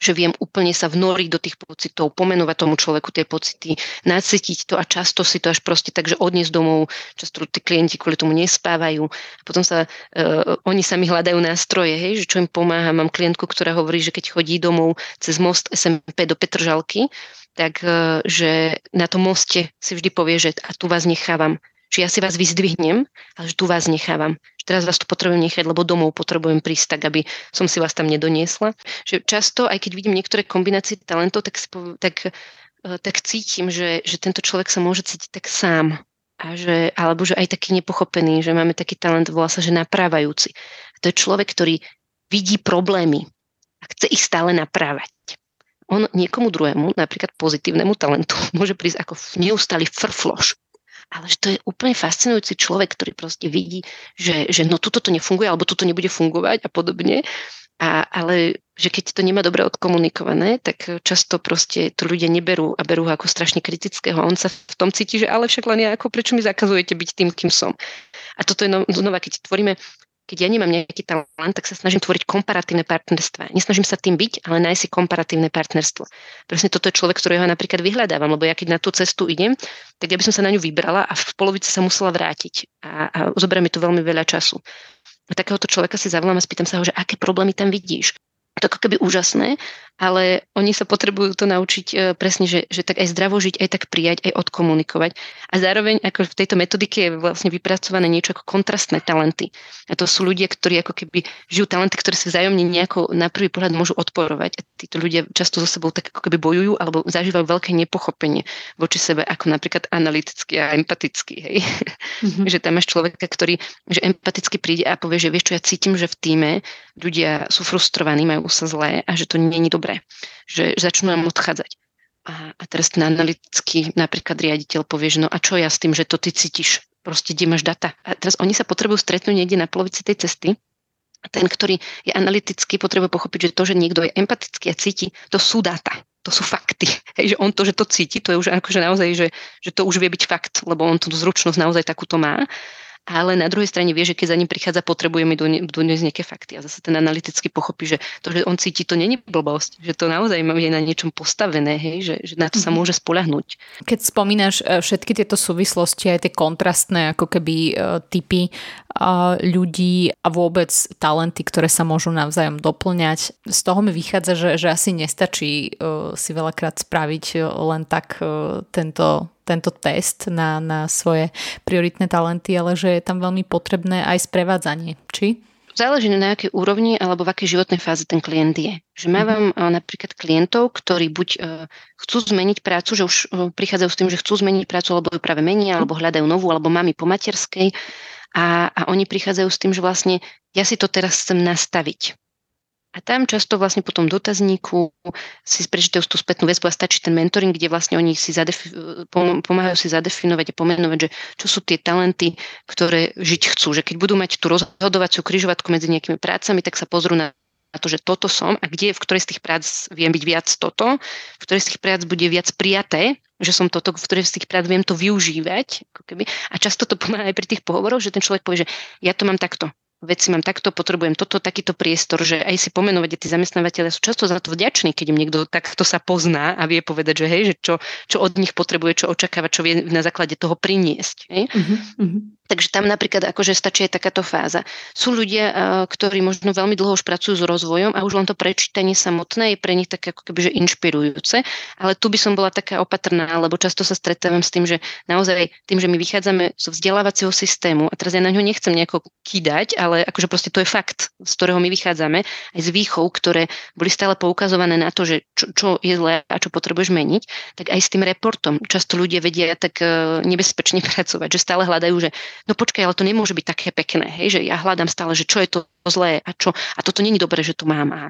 že viem úplne sa vnoriť do tých pocitov, pomenovať tomu človeku tie pocity, nacítiť to a často si to až proste tak, že odniesť domov, často tí klienti kvôli tomu nespávajú. A potom sa uh, oni sami hľadajú nástroje, hej, že čo im pomáha. Mám klientku, ktorá hovorí, že keď chodí domov cez most SMP do Petržalky, tak uh, že na tom moste si vždy povie, že a tu vás nechávam že ja si vás vyzdvihnem, ale že tu vás nechávam. Že teraz vás tu potrebujem nechať, lebo domov potrebujem prísť tak, aby som si vás tam nedoniesla. Že často, aj keď vidím niektoré kombinácie talentov, tak, tak, eh, tak cítim, že, že tento človek sa môže cítiť tak sám. A že, alebo že aj taký nepochopený, že máme taký talent, volá sa, že naprávajúci. A to je človek, ktorý vidí problémy a chce ich stále naprávať on niekomu druhému, napríklad pozitívnemu talentu, môže prísť ako neustály frfloš ale že to je úplne fascinujúci človek, ktorý proste vidí, že, že no toto to nefunguje, alebo toto nebude fungovať a podobne. A, ale že keď to nemá dobre odkomunikované, tak často proste to ľudia neberú a berú ho ako strašne kritického. On sa v tom cíti, že ale však len ja, ako prečo mi zakazujete byť tým, kým som. A toto je no, znova, keď tvoríme keď ja nemám nejaký talent, tak sa snažím tvoriť komparatívne partnerstva. Nesnažím sa tým byť, ale nájsť si komparatívne partnerstvo. Presne toto je človek, ktorého napríklad vyhľadávam, lebo ja keď na tú cestu idem, tak ja by som sa na ňu vybrala a v polovici sa musela vrátiť. A, a zoberie mi to veľmi veľa času. A takéhoto človeka si zavolám a spýtam sa ho, že aké problémy tam vidíš to ako keby úžasné, ale oni sa potrebujú to naučiť e, presne, že, že tak aj zdravo žiť, aj tak prijať, aj odkomunikovať. A zároveň ako v tejto metodike je vlastne vypracované niečo ako kontrastné talenty. A to sú ľudia, ktorí ako keby žijú talenty, ktoré si vzájomne nejako na prvý pohľad môžu odporovať. A títo ľudia často so sebou tak ako keby bojujú alebo zažívajú veľké nepochopenie voči sebe, ako napríklad analytický a empatický. Hej? Mm-hmm. že tam máš človeka, ktorý že empaticky príde a povie, že vieš čo, ja cítim, že v týme ľudia sú frustrovaní, majú sa zlé a že to nie je dobré, že začnú nám odchádzať. A, a teraz ten analytický napríklad riaditeľ povie, že no a čo ja s tým, že to ty cítiš, proste kde máš data. A teraz oni sa potrebujú stretnúť niekde na polovici tej cesty a ten, ktorý je analytický, potrebuje pochopiť, že to, že niekto je empatický a cíti, to sú dáta, to sú fakty. Hej, že on to, že to cíti, to je už akože naozaj, že, že to už vie byť fakt, lebo on tú zručnosť naozaj takúto má ale na druhej strane vie, že keď za ním prichádza, potrebuje mi doniesť nejaké fakty. A zase ten analyticky pochopí, že to, že on cíti, to není blbosť, že to naozaj je na niečom postavené, hej, že, že na to sa mhm. môže spolahnúť. Keď spomínaš e, všetky tieto súvislosti, aj tie kontrastné ako keby e, typy e, ľudí a vôbec talenty, ktoré sa môžu navzájom doplňať, z toho mi vychádza, že, že asi nestačí si veľakrát spraviť len tak tento tento test na, na svoje prioritné talenty, ale že je tam veľmi potrebné aj sprevádzanie. Či? Záleží na akej úrovni alebo v akej životnej fáze ten klient je. Že mávam uh-huh. napríklad klientov, ktorí buď uh, chcú zmeniť prácu, že už uh, prichádzajú s tým, že chcú zmeniť prácu, alebo ju práve menia, alebo hľadajú novú, alebo mami po materskej. A, a oni prichádzajú s tým, že vlastne ja si to teraz chcem nastaviť. A tam často vlastne po tom dotazníku si prečítajú tú spätnú väzbu a stačí ten mentoring, kde vlastne oni si zadefi- pomáhajú si zadefinovať a pomenovať, že čo sú tie talenty, ktoré žiť chcú. Že keď budú mať tú rozhodovaciu kryžovatku medzi nejakými prácami, tak sa pozrú na na to, že toto som a kde v ktorej z tých prác viem byť viac toto, v ktorej z tých prác bude viac prijaté, že som toto, v ktorej z tých prác viem to využívať. Ako keby. A často to pomáha aj pri tých pohovoroch, že ten človek povie, že ja to mám takto veci mám takto, potrebujem toto, takýto priestor, že aj si pomenovať, tí zamestnávateľe sú často za to vďační, keď im niekto takto sa pozná a vie povedať, že hej, že čo, čo od nich potrebuje, čo očakáva, čo vie na základe toho priniesť. Hej? Uh-huh, Takže tam napríklad akože stačí aj takáto fáza. Sú ľudia, ktorí možno veľmi dlho už pracujú s rozvojom a už len to prečítanie samotné je pre nich také ako keby, že inšpirujúce, ale tu by som bola taká opatrná, lebo často sa stretávam s tým, že naozaj tým, že my vychádzame zo vzdelávacieho systému a teraz ja na ňo nechcem nejako kýdať, ale akože proste to je fakt, z ktorého my vychádzame, aj z výchov, ktoré boli stále poukazované na to, že čo, čo je zlé a čo potrebuješ meniť, tak aj s tým reportom často ľudia vedia tak e, nebezpečne pracovať, že stále hľadajú, že no počkaj, ale to nemôže byť také pekné, hej, že ja hľadám stále, že čo je to zlé a čo, a toto není dobré, že tu mám a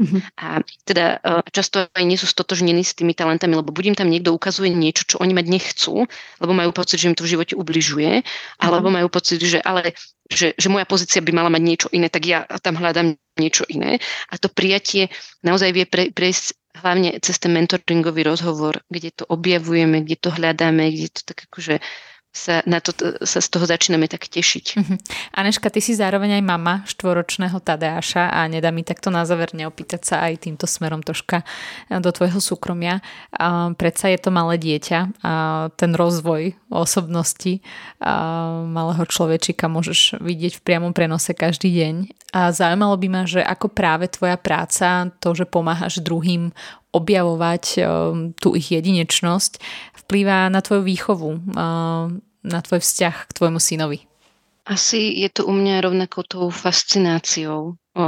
Uh-huh. A teda e, často aj nie sú stotožnení s tými talentami, lebo budem tam niekto ukazuje niečo, čo oni mať nechcú, lebo majú pocit, že im to v živote ubližuje, uh-huh. alebo majú pocit, že ale že, že moja pozícia by mala mať niečo iné, tak ja tam hľadám niečo iné. A to prijatie naozaj vie pre, prejsť hlavne cez ten mentoringový rozhovor, kde to objavujeme, kde to hľadáme, kde to tak akože sa, na to, sa z toho začíname tak tešiť. Uh-huh. Aneška, ty si zároveň aj mama štvoročného Tadeáša a nedá mi takto na záver neopýtať sa aj týmto smerom troška do tvojho súkromia. A predsa je to malé dieťa a ten rozvoj osobnosti a malého človečika môžeš vidieť v priamom prenose každý deň. A zaujímalo by ma, že ako práve tvoja práca, to, že pomáhaš druhým objavovať um, tú ich jedinečnosť, vplýva na tvoju výchovu, uh, na tvoj vzťah k tvojmu synovi? Asi je to u mňa rovnako tou fascináciou o,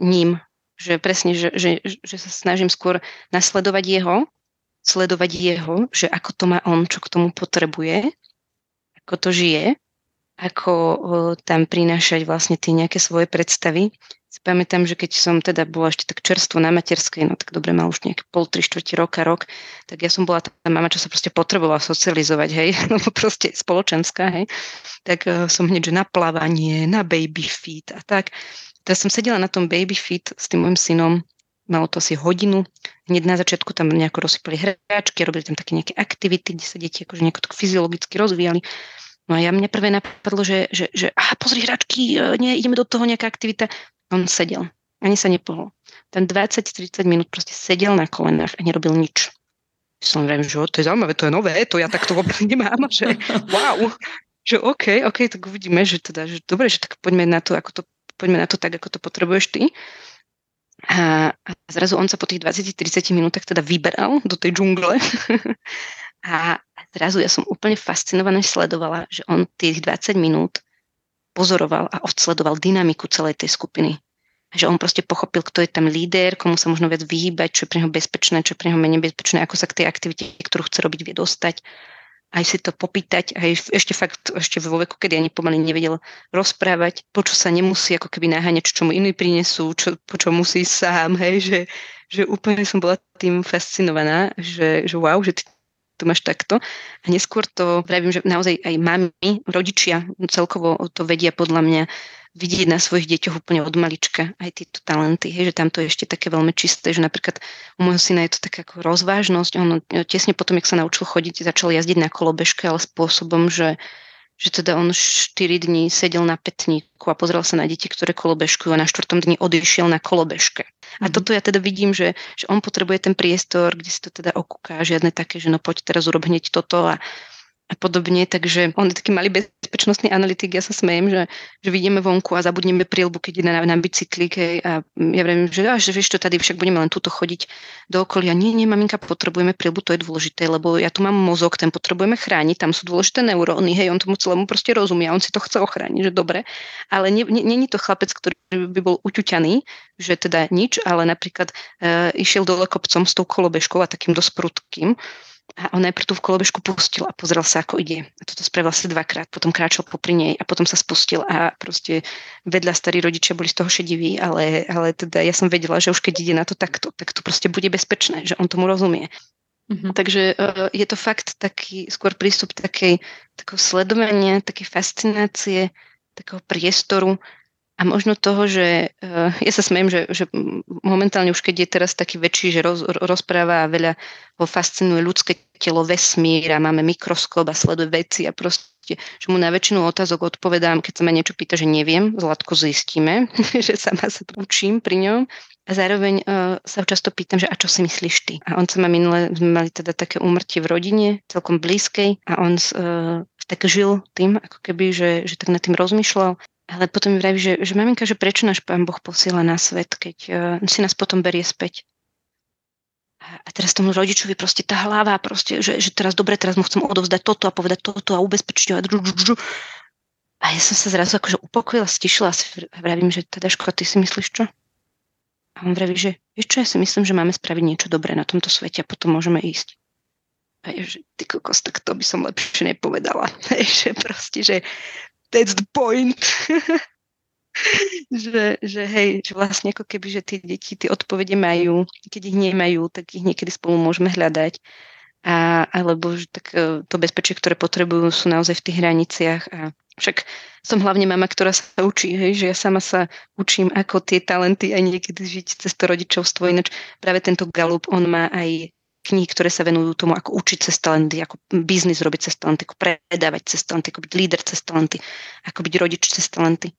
ním, že presne, že, že, že sa snažím skôr nasledovať jeho, sledovať jeho, že ako to má on, čo k tomu potrebuje, ako to žije, ako o, tam prinášať vlastne tie nejaké svoje predstavy si pamätám, že keď som teda bola ešte tak čerstvo na materskej, no tak dobre, mal už nejaké pol, tri štvrti roka, rok, tak ja som bola tá mama, čo sa proste potrebovala socializovať, hej, lebo proste spoločenská, hej, tak uh, som hneď, že na plávanie, na baby fit a tak. Teraz som sedela na tom baby fit s tým môjim synom, malo to asi hodinu. Hneď na začiatku tam nejako rozsypali hráčky, robili tam také nejaké aktivity, kde sa deti akože nejako tak fyziologicky rozvíjali. No a ja mne prvé napadlo, že, že, že aha, pozri hračky, e, nie, ideme do toho nejaká aktivita. On sedel. Ani sa nepohol. Ten 20-30 minút proste sedel na kolenách a nerobil nič. Som viem, že to je zaujímavé, to je nové, to ja takto vôbec nemám, že wow, že OK, OK, tak uvidíme, že teda, že dobre, že tak poďme na to, ako to, poďme na to tak, ako to potrebuješ ty. A, a zrazu on sa po tých 20-30 minútach teda vyberal do tej džungle a, zrazu ja som úplne fascinovaná sledovala, že on tých 20 minút pozoroval a odsledoval dynamiku celej tej skupiny. Že on proste pochopil, kto je tam líder, komu sa možno viac vyhýbať, čo je pre neho bezpečné, čo je pre neho menej bezpečné, ako sa k tej aktivite, ktorú chce robiť, vie dostať. Aj si to popýtať, aj ešte fakt, ešte vo veku, kedy ani pomaly nevedel rozprávať, po čo sa nemusí ako keby naháňať, čo mu iní prinesú, čo, po čo musí sám, hej, že, že úplne som bola tým fascinovaná, že, že wow, že ty to máš takto. A neskôr to vravím, že naozaj aj mami, rodičia celkovo to vedia podľa mňa vidieť na svojich deťoch úplne od malička aj tieto talenty, hej, že tam to je ešte také veľmi čisté, že napríklad u môjho syna je to taká ako rozvážnosť, on tesne potom, jak sa naučil chodiť, začal jazdiť na kolobežke, ale spôsobom, že že teda on 4 dní sedel na petníku a pozrel sa na deti, ktoré kolobežkujú a na 4. dni odišiel na kolobežke. A mm-hmm. toto ja teda vidím, že, že on potrebuje ten priestor, kde si to teda okúka, žiadne také, že no poď teraz urob hneď toto a a podobne, takže on je taký malý bezpečnostný analytik, ja sa smejem, že, že vidíme vonku a zabudneme prielbu, keď ide na, na bicykli a ja viem, že, že vieš čo, tady však budeme len túto chodiť do okolia. Nie, nie, maminka, potrebujeme prielbu, to je dôležité, lebo ja tu mám mozog, ten potrebujeme chrániť, tam sú dôležité neuróny, hej, on tomu celému proste rozumie, on si to chce ochrániť, že dobre, ale není to chlapec, ktorý by bol uťuťaný, že teda nič, ale napríklad e, išiel dole kopcom s tou kolobežkou a takým dosť prudkým, a on najprv tú v kolobežku pustil a pozrel sa, ako ide. A toto spravil asi dvakrát, potom kráčal popri nej a potom sa spustil a proste vedľa starí rodičia boli z toho šediví, ale, ale teda ja som vedela, že už keď ide na to takto, tak to proste bude bezpečné, že on tomu rozumie. Mm-hmm. Takže uh, je to fakt taký skôr prístup takej, takého sledovania, takej fascinácie, takého priestoru a možno toho, že uh, ja sa smejem, že, že momentálne už keď je teraz taký väčší, že roz, rozpráva a veľa ho fascinuje ľudské telo, vesmír a máme mikroskop a sleduje veci a proste, že mu na väčšinu otázok odpovedám, keď sa ma niečo pýta, že neviem, zlatko zistíme, že sama sa učím pri ňom a zároveň uh, sa často pýtam, že a čo si myslíš ty? A on sa ma minule, sme mali teda také úmrtie v rodine, celkom blízkej a on uh, tak žil tým, ako keby, že, že tak nad tým rozmýšľal ale potom mi vraví, že, že maminka, že prečo náš pán Boh posiela na svet, keď uh, si nás potom berie späť. A, teraz tomu rodičovi proste tá hlava, proste, že, že teraz dobre, teraz mu chcem odovzdať toto a povedať toto a ubezpečiť. A, a ja som sa zrazu akože upokojila, stišila a vravím, že teda škoda, ty si myslíš čo? A on vraví, že čo, ja si myslím, že máme spraviť niečo dobré na tomto svete a potom môžeme ísť. A je, že ty kokos, tak to by som lepšie nepovedala. že proste, že that's the point. že, že hej, že vlastne ako keby, že tie deti tie odpovede majú, keď ich nemajú, tak ich niekedy spolu môžeme hľadať. A, alebo že tak e, to bezpečie, ktoré potrebujú, sú naozaj v tých hraniciach. A však som hlavne mama, ktorá sa učí, hej, že ja sama sa učím, ako tie talenty aj niekedy žiť cez to rodičovstvo. Ináč práve tento Galup, on má aj knihy, ktoré sa venujú tomu, ako učiť cez talenty, ako biznis robiť cez talenty, ako predávať cez talenty, ako byť líder cez talenty, ako byť rodič cez talenty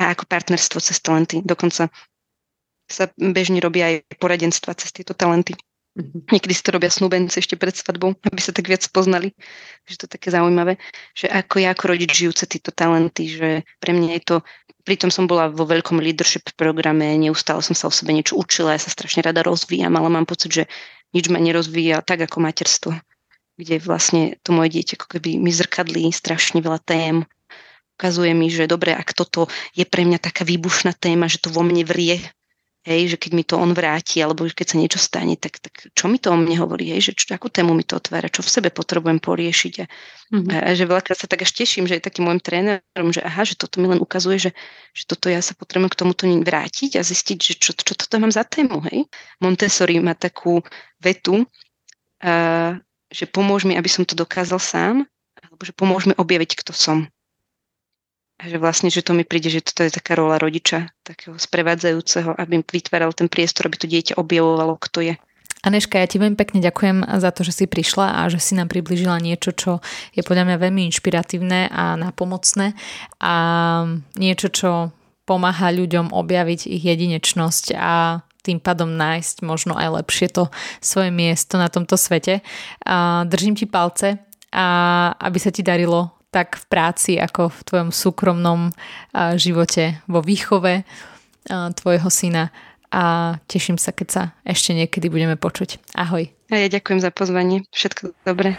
a ako partnerstvo cez talenty. Dokonca sa bežne robia aj poradenstva cez tieto talenty. Mm-hmm. Niekedy si to robia snúbenci ešte pred svadbou, aby sa tak viac poznali. Takže to je také zaujímavé, že ako ja ako rodič žijúce tieto talenty, že pre mňa je to, pritom som bola vo veľkom leadership programe, neustále som sa o sebe niečo učila, ja sa strašne rada rozvíjam, ale mám pocit, že nič ma nerozvíja tak ako materstvo, kde vlastne to moje dieťa ako keby mi zrkadlí strašne veľa tém, ukazuje mi, že dobre, ak toto je pre mňa taká výbušná téma, že to vo mne vrie, hej, že keď mi to on vráti, alebo keď sa niečo stane, tak, tak čo mi to o mne hovorí, hej, že čo, akú tému mi to otvára, čo v sebe potrebujem poriešiť. A, mm-hmm. a, a že veľakrát sa tak až teším, že je takým môjim trénerom, že aha, že toto mi len ukazuje, že, že toto ja sa potrebujem k tomuto vrátiť a zistiť, že čo, čo toto mám za tému, hej. Montessori má takú vetu, a, že pomôž mi, aby som to dokázal sám, alebo že pomôž mi objaviť, kto som. A že vlastne, že to mi príde, že toto je taká rola rodiča, takého sprevádzajúceho, aby vytváral ten priestor, aby to dieťa objavovalo, kto je. Aneška, ja ti veľmi pekne ďakujem za to, že si prišla a že si nám približila niečo, čo je podľa mňa veľmi inšpiratívne a napomocné a niečo, čo pomáha ľuďom objaviť ich jedinečnosť a tým pádom nájsť možno aj lepšie to svoje miesto na tomto svete. A držím ti palce a aby sa ti darilo tak v práci, ako v tvojom súkromnom živote, vo výchove tvojho syna a teším sa, keď sa ešte niekedy budeme počuť. Ahoj. A ja ďakujem za pozvanie. Všetko dobré.